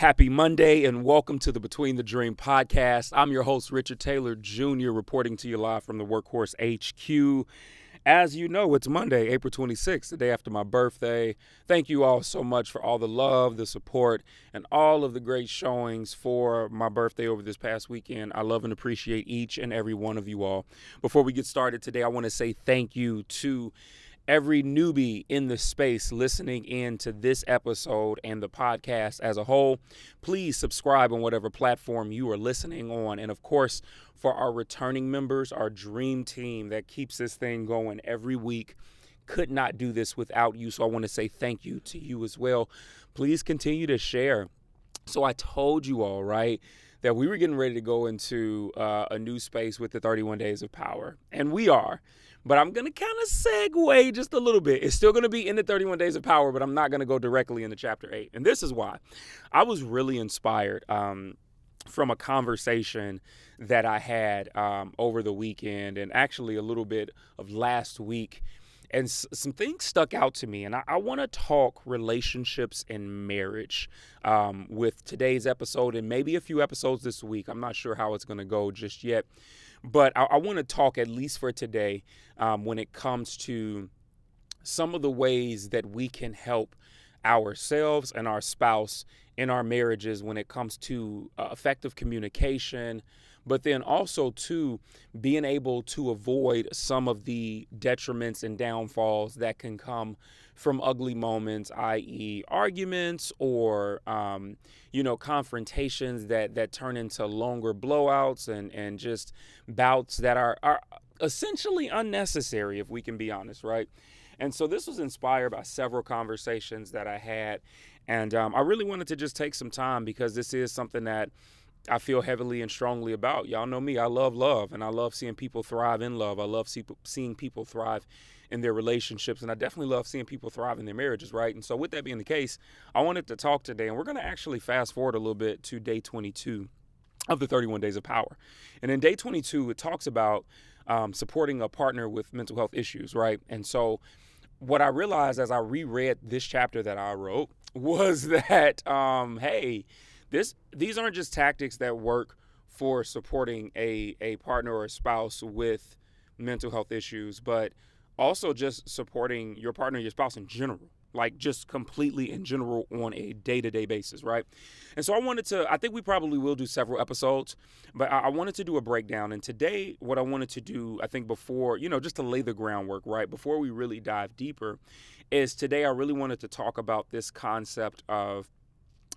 Happy Monday and welcome to the Between the Dream podcast. I'm your host, Richard Taylor Jr., reporting to you live from the Workhorse HQ. As you know, it's Monday, April 26th, the day after my birthday. Thank you all so much for all the love, the support, and all of the great showings for my birthday over this past weekend. I love and appreciate each and every one of you all. Before we get started today, I want to say thank you to every newbie in the space listening in to this episode and the podcast as a whole, please subscribe on whatever platform you are listening on. And of course, for our returning members, our dream team that keeps this thing going every week, could not do this without you. So I want to say thank you to you as well. Please continue to share. So I told you all, right? That we were getting ready to go into uh, a new space with the 31 Days of Power. And we are. But I'm going to kind of segue just a little bit. It's still going to be in the 31 Days of Power, but I'm not going to go directly into chapter 8. And this is why. I was really inspired um, from a conversation that I had um, over the weekend and actually a little bit of last week. And s- some things stuck out to me. And I, I want to talk relationships and marriage um, with today's episode and maybe a few episodes this week. I'm not sure how it's going to go just yet. But I, I want to talk, at least for today, um, when it comes to some of the ways that we can help ourselves and our spouse in our marriages when it comes to uh, effective communication, but then also to being able to avoid some of the detriments and downfalls that can come from ugly moments, i.e., arguments or um, you know confrontations that that turn into longer blowouts and and just bouts that are are essentially unnecessary, if we can be honest, right? And so this was inspired by several conversations that I had, and um, I really wanted to just take some time because this is something that I feel heavily and strongly about. Y'all know me. I love love and I love seeing people thrive in love. I love see, seeing people thrive in their relationships and I definitely love seeing people thrive in their marriages, right? And so with that being the case, I wanted to talk today and we're going to actually fast forward a little bit to day 22 of the 31 days of power. And in day 22 it talks about um, supporting a partner with mental health issues, right? And so what I realized as I reread this chapter that I wrote was that um, hey, this these aren't just tactics that work for supporting a a partner or a spouse with mental health issues, but also just supporting your partner, your spouse in general, like just completely in general on a day to day basis, right? And so I wanted to, I think we probably will do several episodes, but I, I, wanted to do a breakdown. And today, what I wanted to do, I think before, you know, just to lay the groundwork, right, before we really dive deeper, is today I really wanted to talk about this concept of,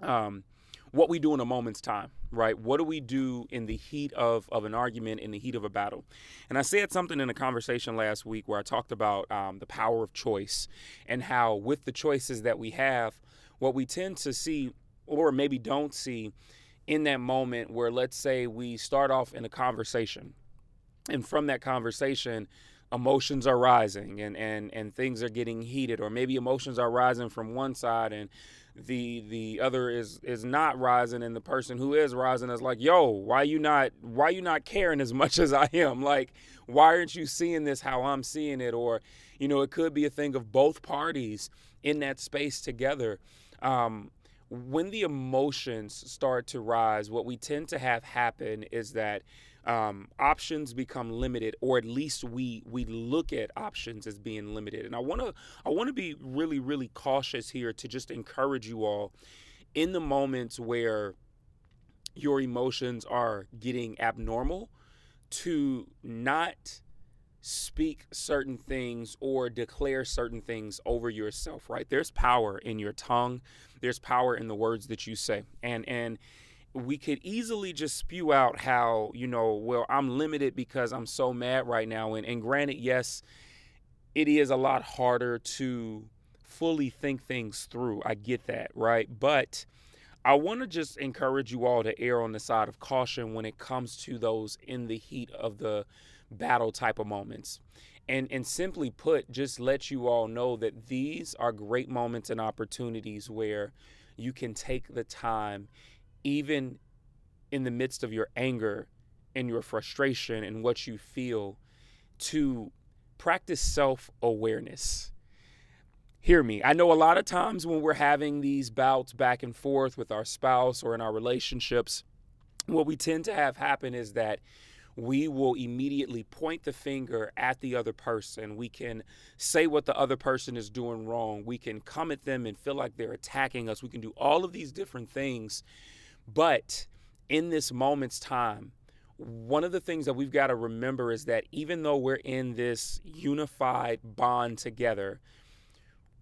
um, what we do in a moment's time, right? What do we do in the heat of, of an argument, in the heat of a battle? And I said something in a conversation last week where I talked about um, the power of choice and how, with the choices that we have, what we tend to see, or maybe don't see, in that moment where, let's say, we start off in a conversation, and from that conversation, emotions are rising and, and, and things are getting heated, or maybe emotions are rising from one side and the the other is is not rising and the person who is rising is like yo why you not why you not caring as much as i am? Like why aren't you seeing this how i'm seeing it? Or you know it could be a thing of both parties in that space together. Um, when the emotions start to rise what we tend to have happen is that um, options become limited, or at least we we look at options as being limited. And I want to I want to be really really cautious here to just encourage you all in the moments where your emotions are getting abnormal to not speak certain things or declare certain things over yourself right? There's power in your tongue. There's power in the words that you say. And and we could easily just spew out how, you know, well, I'm limited because I'm so mad right now. And, and granted, yes, it is a lot harder to fully think things through. I get that, right? But I want to just encourage you all to err on the side of caution when it comes to those in the heat of the battle type of moments. And, and simply put, just let you all know that these are great moments and opportunities where you can take the time even in the midst of your anger and your frustration and what you feel, to practice self awareness. Hear me. I know a lot of times when we're having these bouts back and forth with our spouse or in our relationships, what we tend to have happen is that we will immediately point the finger at the other person. We can say what the other person is doing wrong. We can come at them and feel like they're attacking us. We can do all of these different things. But in this moment's time, one of the things that we've got to remember is that even though we're in this unified bond together,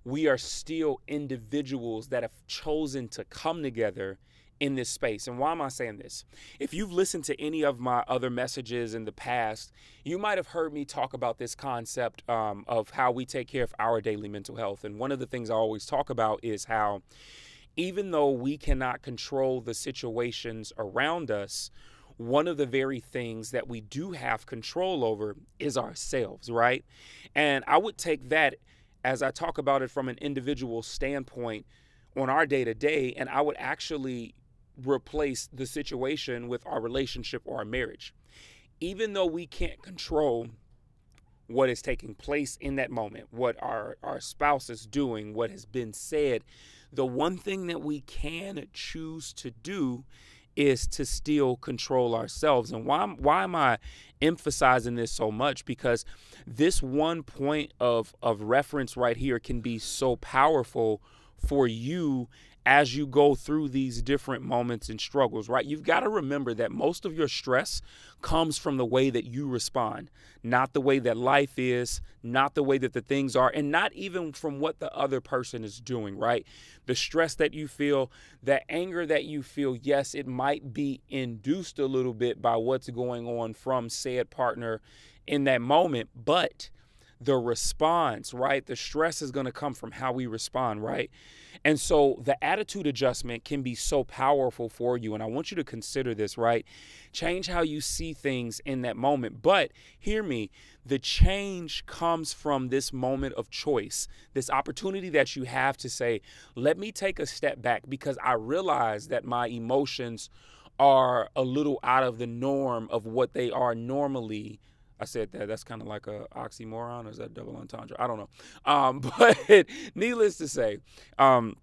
we are still individuals that have chosen to come together in this space. And why am I saying this? If you've listened to any of my other messages in the past, you might have heard me talk about this concept um, of how we take care of our daily mental health. And one of the things I always talk about is how even though we cannot control the situations around us, one of the very things that we do have control over is ourselves, right? And I would take that as I talk about it from an individual standpoint on our day to day, and I would actually replace the situation with our relationship or our marriage. Even though we can't control what is taking place in that moment, what our, our spouse is doing, what has been said, the one thing that we can choose to do is to still control ourselves. And why why am I emphasizing this so much? Because this one point of of reference right here can be so powerful for you as you go through these different moments and struggles, right? You've got to remember that most of your stress comes from the way that you respond, not the way that life is, not the way that the things are, and not even from what the other person is doing, right? The stress that you feel, the anger that you feel, yes, it might be induced a little bit by what's going on from said partner in that moment, but the response, right? The stress is going to come from how we respond, right? And so the attitude adjustment can be so powerful for you. And I want you to consider this, right? Change how you see things in that moment. But hear me the change comes from this moment of choice, this opportunity that you have to say, let me take a step back because I realize that my emotions are a little out of the norm of what they are normally I said that. That's kind of like a oxymoron, or is that double entendre? I don't know. Um, but needless to say, um,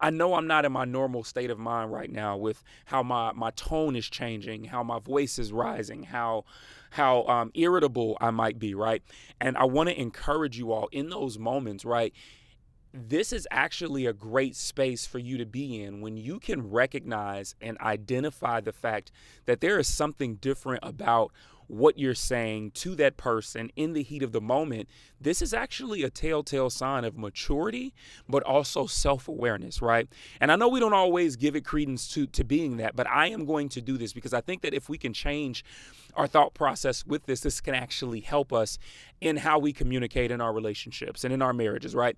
I know I'm not in my normal state of mind right now with how my, my tone is changing, how my voice is rising, how how um, irritable I might be, right? And I want to encourage you all in those moments, right? This is actually a great space for you to be in when you can recognize and identify the fact that there is something different about what you're saying to that person in the heat of the moment, this is actually a telltale sign of maturity, but also self awareness, right? And I know we don't always give it credence to, to being that, but I am going to do this because I think that if we can change our thought process with this, this can actually help us in how we communicate in our relationships and in our marriages, right?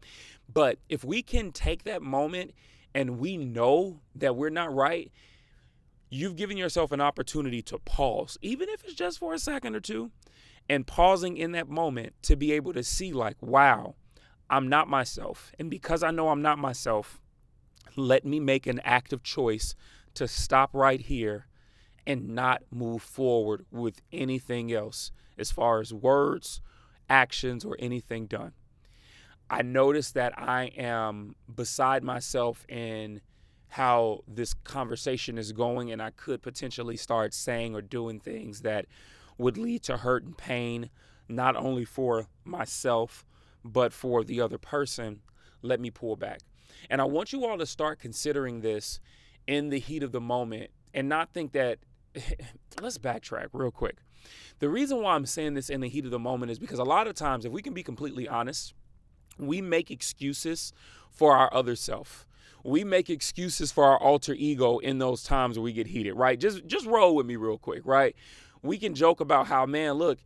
But if we can take that moment and we know that we're not right, you've given yourself an opportunity to pause, even if it's just for a second or two, and pausing in that moment to be able to see, like, wow, I'm not myself. And because I know I'm not myself, let me make an active choice to stop right here and not move forward with anything else as far as words, actions, or anything done. I notice that I am beside myself in how this conversation is going, and I could potentially start saying or doing things that would lead to hurt and pain, not only for myself, but for the other person, let me pull back. And I want you all to start considering this in the heat of the moment and not think that, let's backtrack real quick. The reason why I'm saying this in the heat of the moment is because a lot of times, if we can be completely honest, we make excuses for our other self we make excuses for our alter ego in those times where we get heated, right? Just just roll with me real quick, right? We can joke about how, man, look,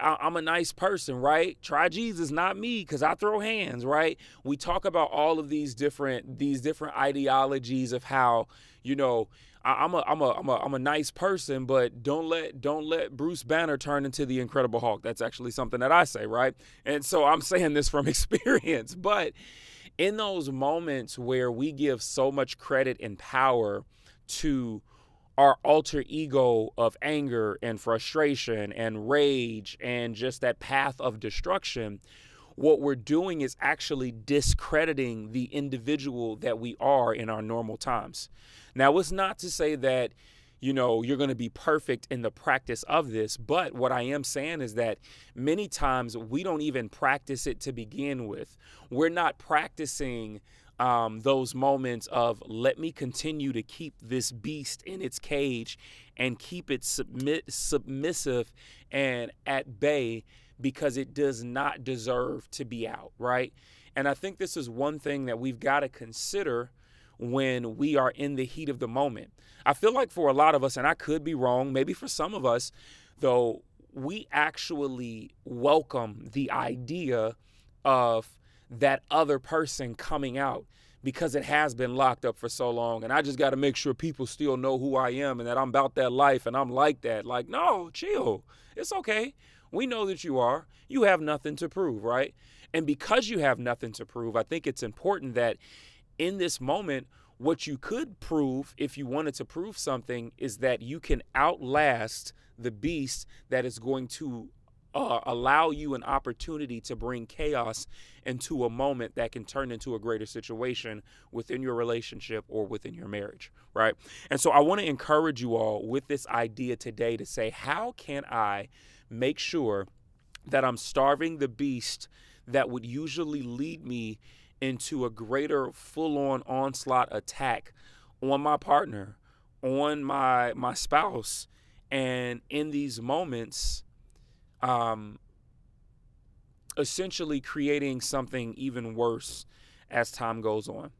I'm a nice person, right? Try Jesus, not me, because I throw hands, right? We talk about all of these different these different ideologies of how, you know, I'm a I'm a I'm a I'm a nice person, but don't let don't let Bruce Banner turn into the Incredible Hulk. That's actually something that I say, right? And so I'm saying this from experience, but in those moments where we give so much credit and power to our alter ego of anger and frustration and rage and just that path of destruction, what we're doing is actually discrediting the individual that we are in our normal times. Now, it's not to say that you know, you're going to be perfect in the practice of this. But what I am saying is that many times we don't even practice it to begin with. We're not practicing um, those moments of let me continue to keep this beast in its cage and keep it submit, submissive and at bay because it does not deserve to be out, right? And I think this is one thing that we've got to consider when we are in the heat of the moment. I feel like for a lot of us, and I could be wrong, maybe for some of us, though, we actually welcome the idea of that other person coming out because it has been locked up for so long. And I just got to make sure people still know who I am and that I'm about that life and I'm like that. Like, no, chill. It's okay. We know that you are. You have nothing to prove, right? And because you have nothing to prove, I think it's important that in this moment, what you could prove if you wanted to prove something is that you can outlast the beast that is going to uh, allow you an opportunity to bring chaos into a moment that can turn into a greater situation within your relationship or within your marriage, right? And so I want to encourage you all with this idea today to say, how can I make sure that I'm starving the beast that would usually lead me into a greater full-on onslaught attack on my partner, on my my spouse, and in these moments, um, essentially creating something even worse as time goes on.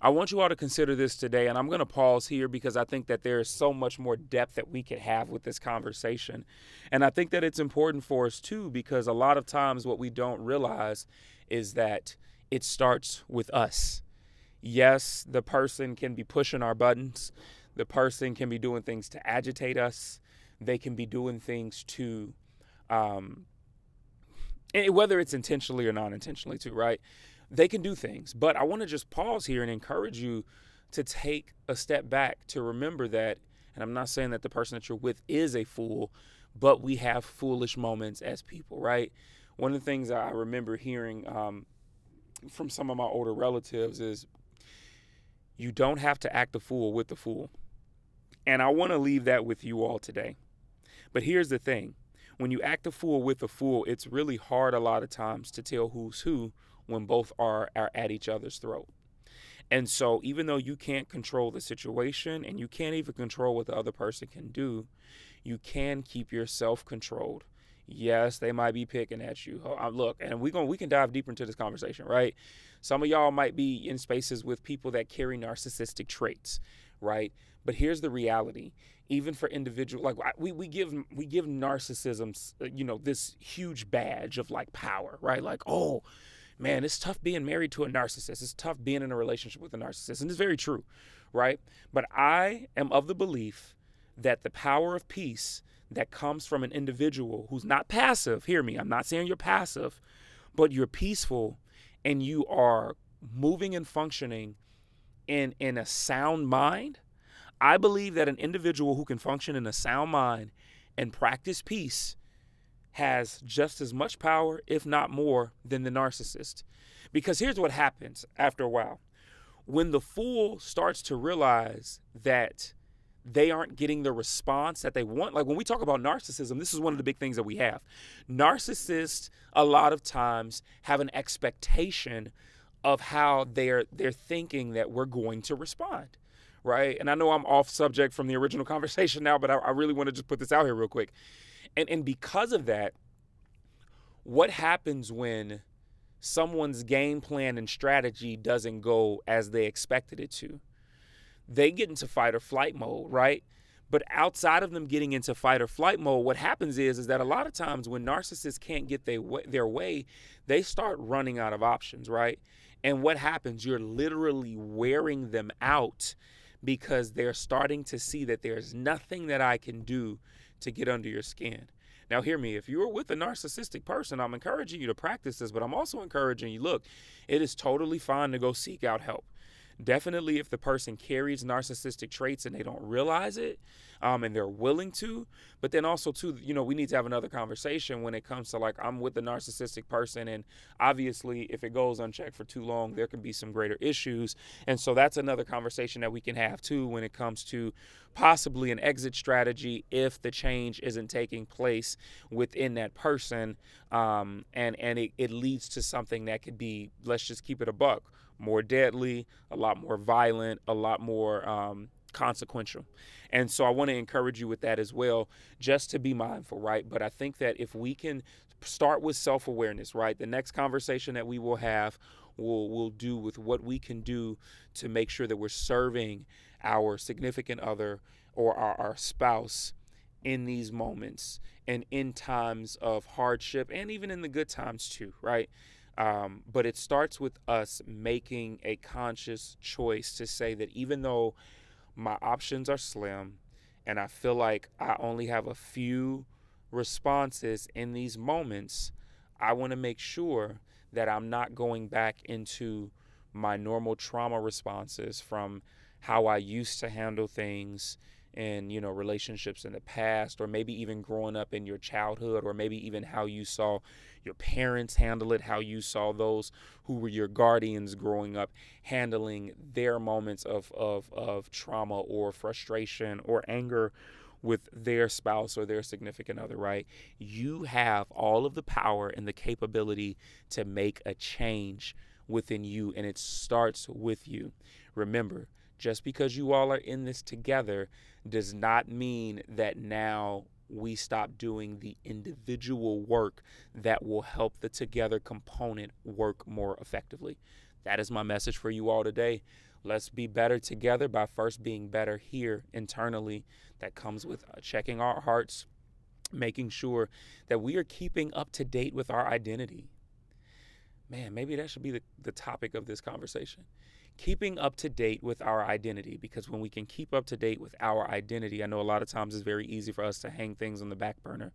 I want you all to consider this today, and I'm going to pause here because I think that there is so much more depth that we could have with this conversation. And I think that it's important for us too because a lot of times what we don't realize is that it starts with us. Yes, the person can be pushing our buttons, the person can be doing things to agitate us, they can be doing things to, um, whether it's intentionally or non intentionally, too, right? They can do things. But I want to just pause here and encourage you to take a step back to remember that. And I'm not saying that the person that you're with is a fool, but we have foolish moments as people, right? One of the things I remember hearing um, from some of my older relatives is you don't have to act the fool with the fool. And I want to leave that with you all today. But here's the thing when you act the fool with a fool, it's really hard a lot of times to tell who's who when both are, are at each other's throat. And so, even though you can't control the situation and you can't even control what the other person can do, you can keep yourself controlled Yes, they might be picking at you. Uh, look, and we going we can dive deeper into this conversation, right? Some of y'all might be in spaces with people that carry narcissistic traits, right? But here's the reality: even for individual, like we we give we give narcissism, uh, you know, this huge badge of like power, right? Like, oh man, it's tough being married to a narcissist. It's tough being in a relationship with a narcissist, and it's very true, right? But I am of the belief that the power of peace that comes from an individual who's not passive, hear me, I'm not saying you're passive, but you're peaceful and you are moving and functioning in in a sound mind. I believe that an individual who can function in a sound mind and practice peace has just as much power, if not more, than the narcissist. Because here's what happens after a while. When the fool starts to realize that they aren't getting the response that they want. Like when we talk about narcissism, this is one of the big things that we have. Narcissists a lot of times have an expectation of how they're they're thinking that we're going to respond. Right. And I know I'm off subject from the original conversation now, but I, I really want to just put this out here real quick. And and because of that, what happens when someone's game plan and strategy doesn't go as they expected it to? They get into fight or flight mode, right? But outside of them getting into fight or flight mode, what happens is is that a lot of times when narcissists can't get their their way, they start running out of options, right? And what happens? You're literally wearing them out because they're starting to see that there's nothing that I can do to get under your skin. Now, hear me. If you're with a narcissistic person, I'm encouraging you to practice this, but I'm also encouraging you look, it is totally fine to go seek out help. Definitely, if the person carries narcissistic traits and they don't realize it, um, and they're willing to, but then also too, you know, we need to have another conversation when it comes to like I'm with a narcissistic person, and obviously, if it goes unchecked for too long, there can be some greater issues, and so that's another conversation that we can have too when it comes to possibly an exit strategy if the change isn't taking place within that person, um, and and it, it leads to something that could be let's just keep it a buck more deadly, a lot more violent, a lot more um, consequential. And so I want to encourage you with that as well, just to be mindful, right? But I think that if we can start with self awareness, right? The next conversation that we will have will will do with what we can do to make sure that we're serving our significant other or our, our spouse in these moments and in times of hardship and even in the good times too, right? Um, but it starts with us making a conscious choice to say that even though my options are slim and I feel like I only have a few responses in these moments, I want to make sure that I'm not going back into my normal trauma responses from how I used to handle things in you know relationships in the past or maybe even growing up in your childhood or maybe even how you saw your parents handle it how you saw those who were your guardians growing up handling their moments of of, of trauma or frustration or anger with their spouse or their significant other, right? You have all of the power and the capability to make a change within you, and it starts with you. Remember, just because you all are in this together does not mean that now we stop doing the individual work that will help the together component work more effectively. That is my message for you all today. Let's be better together by first being better here internally. That comes with uh, checking our hearts, making sure that we are keeping up to date with our identity. Man, maybe that should be the, the topic of this conversation keeping up to date with our identity because when we can keep up to date with our identity, I know a lot of times it's very easy for us to hang things on the back burner,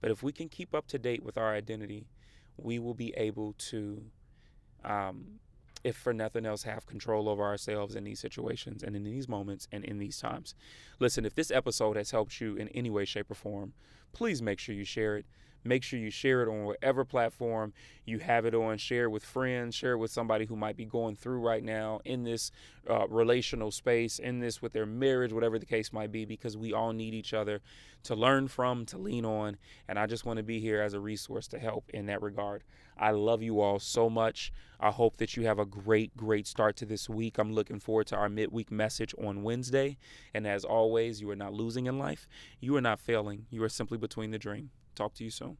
but if we can keep up to date with our identity, we will be able to, um, if for nothing else, have control over ourselves in these situations and in these moments and in these times. Listen, if this episode has helped you in any way, shape, or form, please make sure you share it. Make sure you share it on whatever platform you have it on. Share it with friends, share it with somebody who might be going through right now in this uh, relational space, in this with their marriage, whatever the case might be, because we all need each other to learn from, to lean on. And I just want to be here as a resource to help in that regard. I love you all so much. I hope that you have a great, great start to this week. I'm looking forward to our midweek message on Wednesday. And as always, you are not losing in life, you are not failing, you are simply between the dream. Talk to you soon.